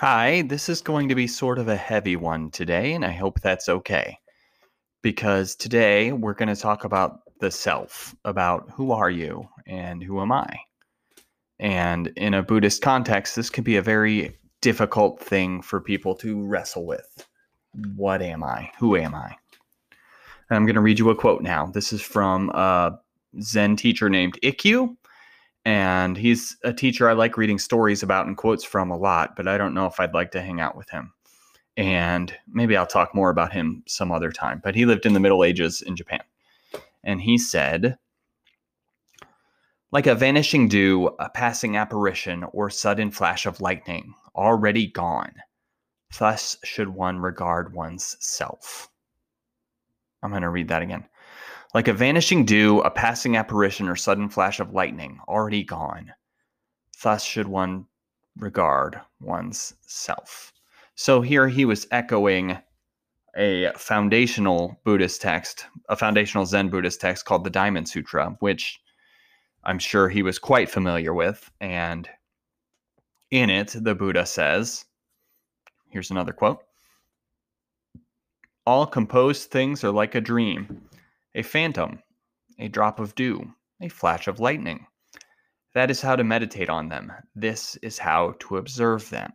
Hi, this is going to be sort of a heavy one today, and I hope that's okay. Because today we're going to talk about the self, about who are you and who am I. And in a Buddhist context, this can be a very difficult thing for people to wrestle with. What am I? Who am I? And I'm going to read you a quote now. This is from a Zen teacher named Ikkyu and he's a teacher I like reading stories about and quotes from a lot, but I don't know if I'd like to hang out with him. And maybe I'll talk more about him some other time. But he lived in the Middle Ages in Japan. And he said, like a vanishing dew, a passing apparition, or sudden flash of lightning, already gone. Thus should one regard one's self. I'm going to read that again. Like a vanishing dew, a passing apparition, or sudden flash of lightning, already gone. Thus should one regard one's self. So here he was echoing a foundational Buddhist text, a foundational Zen Buddhist text called the Diamond Sutra, which I'm sure he was quite familiar with. And in it, the Buddha says, here's another quote All composed things are like a dream a phantom, a drop of dew, a flash of lightning. That is how to meditate on them. This is how to observe them.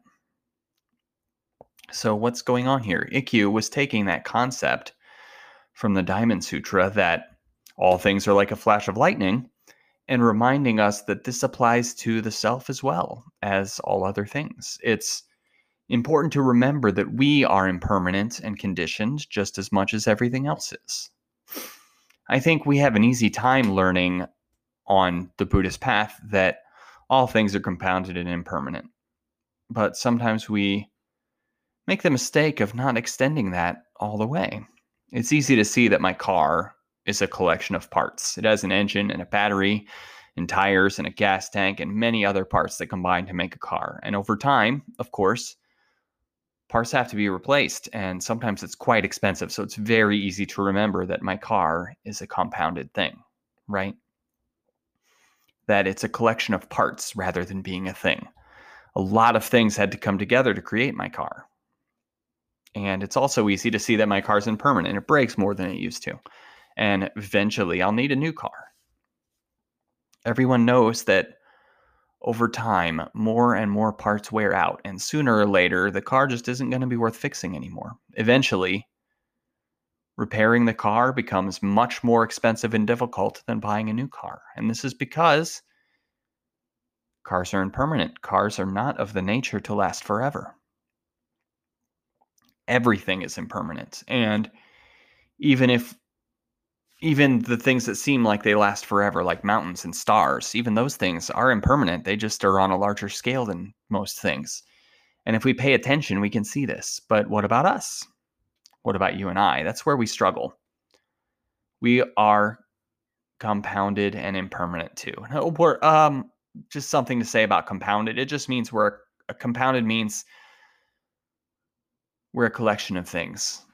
So, what's going on here? Ikkyu was taking that concept from the Diamond Sutra that all things are like a flash of lightning and reminding us that this applies to the self as well as all other things. It's important to remember that we are impermanent and conditioned just as much as everything else is. I think we have an easy time learning on the Buddhist path that all things are compounded and impermanent. But sometimes we make the mistake of not extending that all the way. It's easy to see that my car is a collection of parts. It has an engine and a battery and tires and a gas tank and many other parts that combine to make a car. And over time, of course, parts have to be replaced and sometimes it's quite expensive so it's very easy to remember that my car is a compounded thing right? That it's a collection of parts rather than being a thing. A lot of things had to come together to create my car. And it's also easy to see that my car's impermanent it breaks more than it used to and eventually i'll need a new car. Everyone knows that over time, more and more parts wear out, and sooner or later, the car just isn't going to be worth fixing anymore. Eventually, repairing the car becomes much more expensive and difficult than buying a new car. And this is because cars are impermanent. Cars are not of the nature to last forever. Everything is impermanent. And even if even the things that seem like they last forever, like mountains and stars, even those things are impermanent. They just are on a larger scale than most things. And if we pay attention, we can see this. But what about us? What about you and I? That's where we struggle. We are compounded and impermanent too. We're um just something to say about compounded. It just means we're a compounded means we're a collection of things.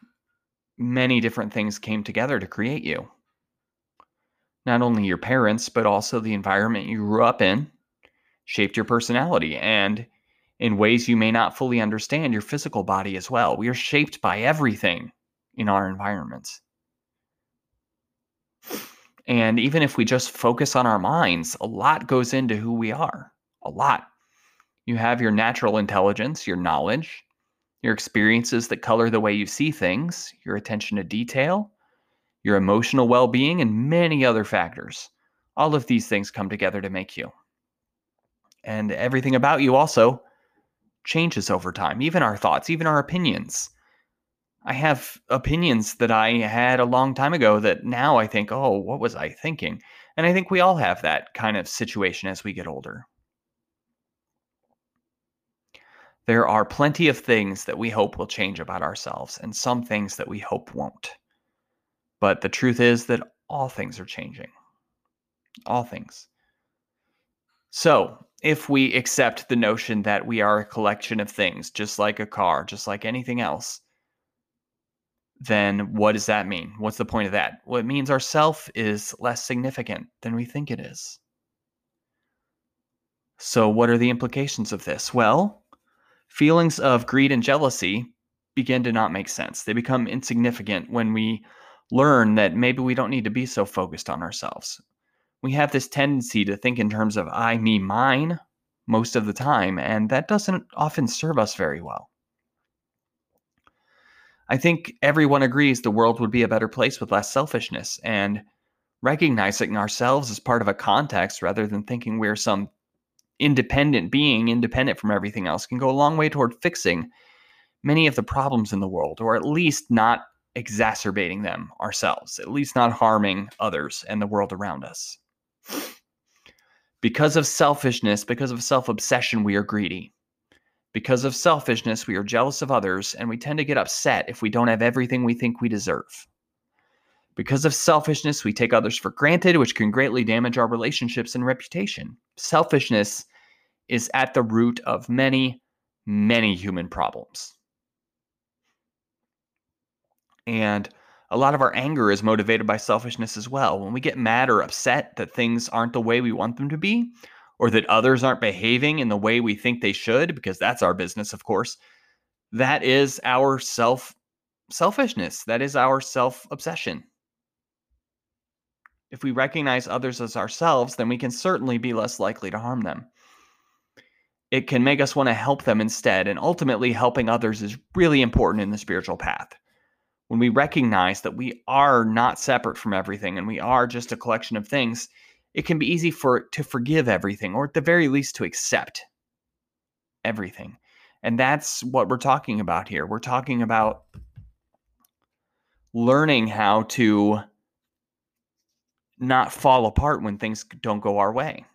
Many different things came together to create you not only your parents, but also the environment you grew up in shaped your personality and in ways you may not fully understand your physical body as well. We are shaped by everything in our environments. And even if we just focus on our minds, a lot goes into who we are. A lot. You have your natural intelligence, your knowledge, your experiences that color the way you see things, your attention to detail, your emotional well being, and many other factors. All of these things come together to make you. And everything about you also changes over time, even our thoughts, even our opinions. I have opinions that I had a long time ago that now I think, oh, what was I thinking? And I think we all have that kind of situation as we get older. There are plenty of things that we hope will change about ourselves, and some things that we hope won't. But the truth is that all things are changing. All things. So, if we accept the notion that we are a collection of things, just like a car, just like anything else, then what does that mean? What's the point of that? Well, it means our self is less significant than we think it is. So, what are the implications of this? Well, feelings of greed and jealousy begin to not make sense. They become insignificant when we learn that maybe we don't need to be so focused on ourselves. We have this tendency to think in terms of I, me, mine most of the time, and that doesn't often serve us very well. I think everyone agrees the world would be a better place with less selfishness and recognizing ourselves as part of a context rather than thinking we're some independent being, independent from everything else, can go a long way toward fixing many of the problems in the world, or at least not exacerbating them ourselves, at least not harming others and the world around us. Because of selfishness, because of self obsession, we are greedy. Because of selfishness, we are jealous of others, and we tend to get upset if we don't have everything we think we deserve. Because of selfishness, we take others for granted, which can greatly damage our relationships and reputation. Selfishness is at the root of many, many human problems. And a lot of our anger is motivated by selfishness as well. When we get mad or upset that things aren't the way we want them to be, or that others aren't behaving in the way we think they should, because that's our business, of course, that is our self selfishness. That is our self obsession. If we recognize others as ourselves, then we can certainly be less likely to harm them. It can make us want to help them instead, and ultimately, helping others is really important in the spiritual path. When we recognize that we are not separate from everything and we are just a collection of things, it can be easy for to forgive everything, or at the very least, to accept everything. And that's what we're talking about here. We're talking about learning how to not fall apart when things don't go our way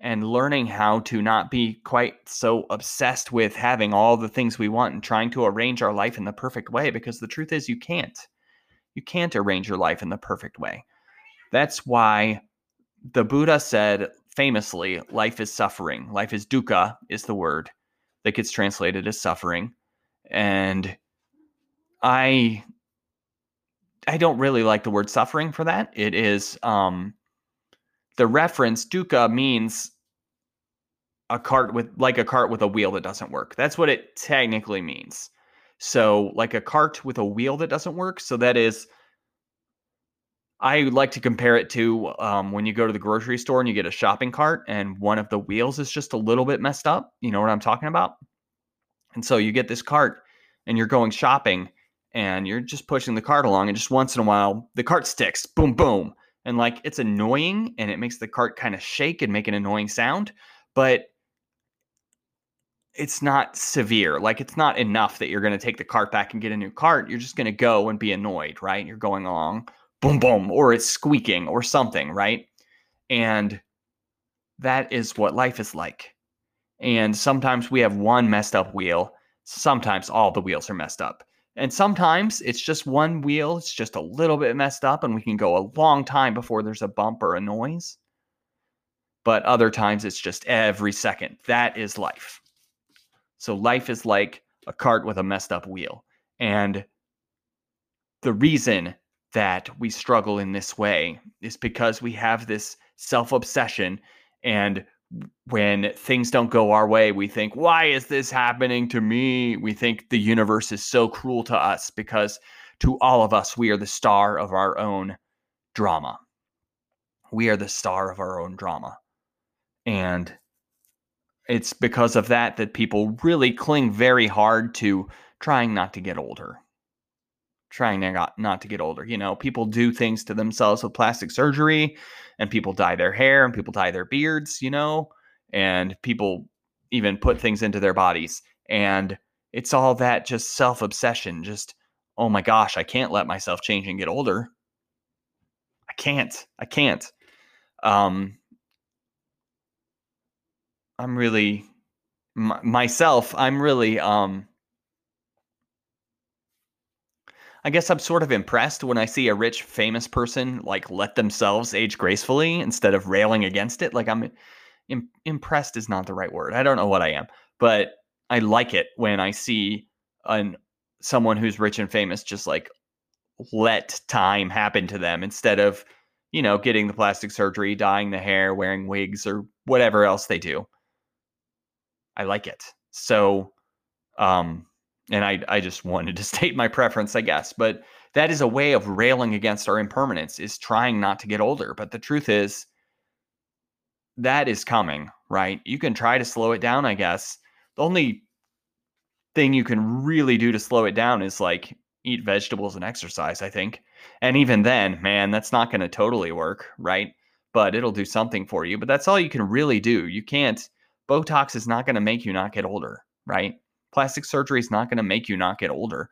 and learning how to not be quite so obsessed with having all the things we want and trying to arrange our life in the perfect way because the truth is you can't. You can't arrange your life in the perfect way. That's why the buddha said famously life is suffering. Life is dukkha is the word that gets translated as suffering. And i I don't really like the word suffering for that. It is um, the reference dukkha means a cart with like a cart with a wheel that doesn't work. That's what it technically means. So like a cart with a wheel that doesn't work. So that is I like to compare it to um, when you go to the grocery store and you get a shopping cart and one of the wheels is just a little bit messed up. You know what I'm talking about? And so you get this cart and you're going shopping and you're just pushing the cart along and just once in a while the cart sticks boom boom and like it's annoying and it makes the cart kind of shake and make an annoying sound but it's not severe like it's not enough that you're going to take the cart back and get a new cart you're just going to go and be annoyed right? You're going along boom boom or it's squeaking or something right? And that is what life is like. And sometimes we have one messed up wheel sometimes all the wheels are messed up and sometimes it's just one wheel, it's just a little bit messed up, and we can go a long time before there's a bump or a noise. But other times it's just every second. That is life. So life is like a cart with a messed up wheel. And the reason that we struggle in this way is because we have this self obsession and when things don't go our way, we think, why is this happening to me? We think the universe is so cruel to us because to all of us, we are the star of our own drama. We are the star of our own drama. And it's because of that that people really cling very hard to trying not to get older. Trying not, not to get older. You know, people do things to themselves with plastic surgery and people dye their hair and people dye their beards, you know, and people even put things into their bodies. And it's all that just self obsession, just, oh my gosh, I can't let myself change and get older. I can't. I can't. Um, I'm really, m- myself, I'm really um I guess I'm sort of impressed when I see a rich famous person like let themselves age gracefully instead of railing against it. Like I'm Im- impressed is not the right word. I don't know what I am, but I like it when I see an someone who's rich and famous just like let time happen to them instead of you know getting the plastic surgery, dyeing the hair, wearing wigs or whatever else they do. I like it. So um and I I just wanted to state my preference, I guess, but that is a way of railing against our impermanence is trying not to get older, but the truth is that is coming, right? You can try to slow it down, I guess. The only thing you can really do to slow it down is like eat vegetables and exercise, I think. And even then, man, that's not going to totally work, right? But it'll do something for you. But that's all you can really do. You can't, Botox is not going to make you not get older, right? Plastic surgery is not going to make you not get older.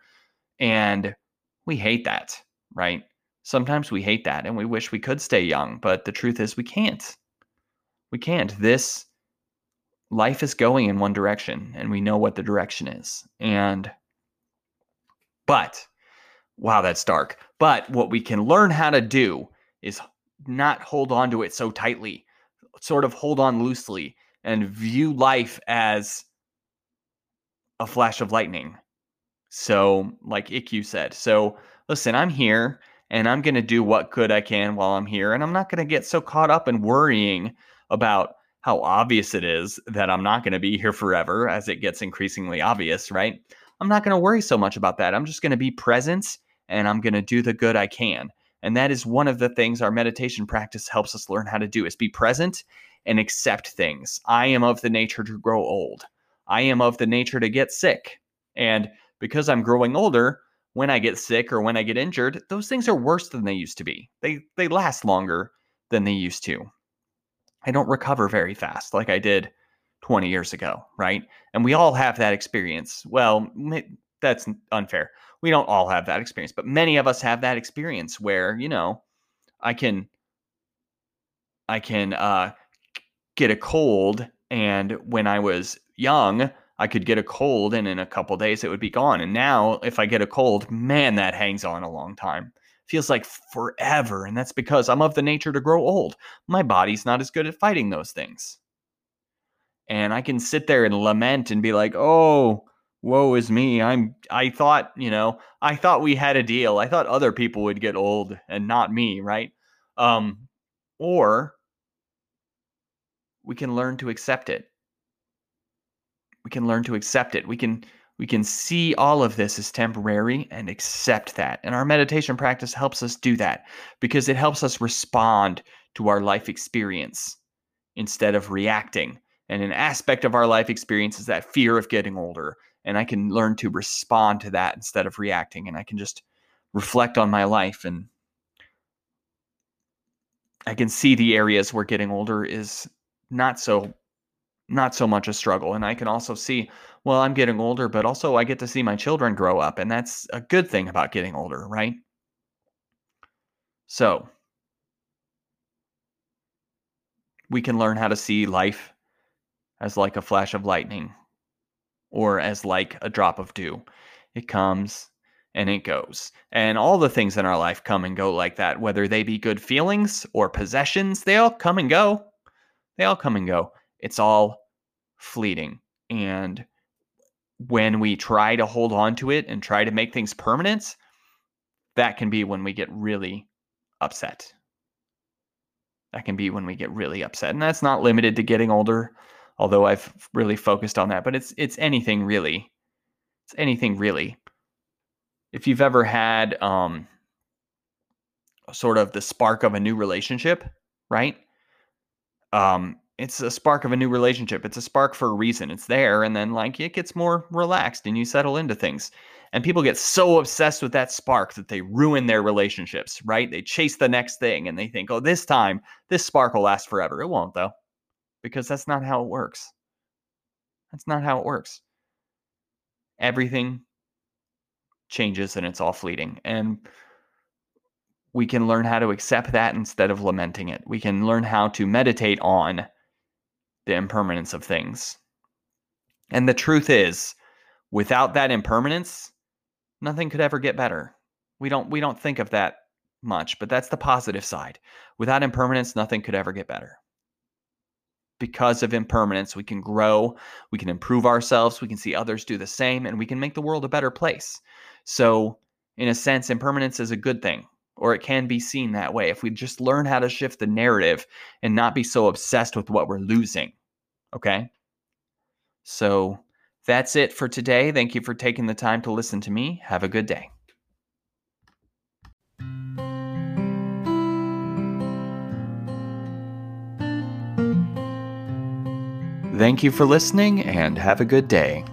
And we hate that, right? Sometimes we hate that and we wish we could stay young, but the truth is we can't. We can't. This life is going in one direction and we know what the direction is. And, but, wow, that's dark. But what we can learn how to do is not hold on to it so tightly, sort of hold on loosely and view life as a flash of lightning. So, like Ikkyu said, so listen, I'm here and I'm going to do what good I can while I'm here. And I'm not going to get so caught up in worrying about how obvious it is that I'm not going to be here forever as it gets increasingly obvious, right? I'm not going to worry so much about that. I'm just going to be present and I'm going to do the good I can. And that is one of the things our meditation practice helps us learn how to do is be present and accept things. I am of the nature to grow old. I am of the nature to get sick. And because I'm growing older, when I get sick or when I get injured, those things are worse than they used to be. They they last longer than they used to. I don't recover very fast like I did 20 years ago, right? And we all have that experience. Well, that's unfair. We don't all have that experience, but many of us have that experience where, you know, I can I can uh get a cold and when I was young, I could get a cold and in a couple days it would be gone. And now if I get a cold, man, that hangs on a long time feels like forever. And that's because I'm of the nature to grow old. My body's not as good at fighting those things. And I can sit there and lament and be like, oh, woe is me. I'm I thought, you know, I thought we had a deal. I thought other people would get old and not me, right? Um, or we can learn to accept it. We can learn to accept it. We can we can see all of this as temporary and accept that. And our meditation practice helps us do that because it helps us respond to our life experience instead of reacting. And an aspect of our life experience is that fear of getting older. And I can learn to respond to that instead of reacting. And I can just reflect on my life and I can see the areas where getting older is not so not so much a struggle. And I can also see, well, I'm getting older, but also I get to see my children grow up. And that's a good thing about getting older, right? So we can learn how to see life as like a flash of lightning or as like a drop of dew. It comes and it goes. And all the things in our life come and go like that, whether they be good feelings or possessions, they all come and go. They all come and go it's all fleeting. And when we try to hold on to it and try to make things permanent, that can be when we get really upset. That can be when we get really upset. And that's not limited to getting older, although I've really focused on that, but it's it's anything really. It's anything really. If you've ever had um sort of the spark of a new relationship, right? Um it's a spark of a new relationship. It's a spark for a reason. It's there, and then like it gets more relaxed and you settle into things. And people get so obsessed with that spark that they ruin their relationships, right? They chase the next thing and they think, oh, this time, this spark will last forever. It won't, though, because that's not how it works. That's not how it works. Everything changes and it's all fleeting. And we can learn how to accept that instead of lamenting it. We can learn how to meditate on the impermanence of things. And the truth is, without that impermanence, nothing could ever get better. We don't we don't think of that much, but that's the positive side. Without impermanence, nothing could ever get better. Because of impermanence, we can grow, we can improve ourselves, we can see others do the same, and we can make the world a better place. So, in a sense, impermanence is a good thing, or it can be seen that way if we just learn how to shift the narrative and not be so obsessed with what we're losing. Okay? So, that's it for today. Thank you for taking the time to listen to me. Have a good day. Thank you for listening and have a good day.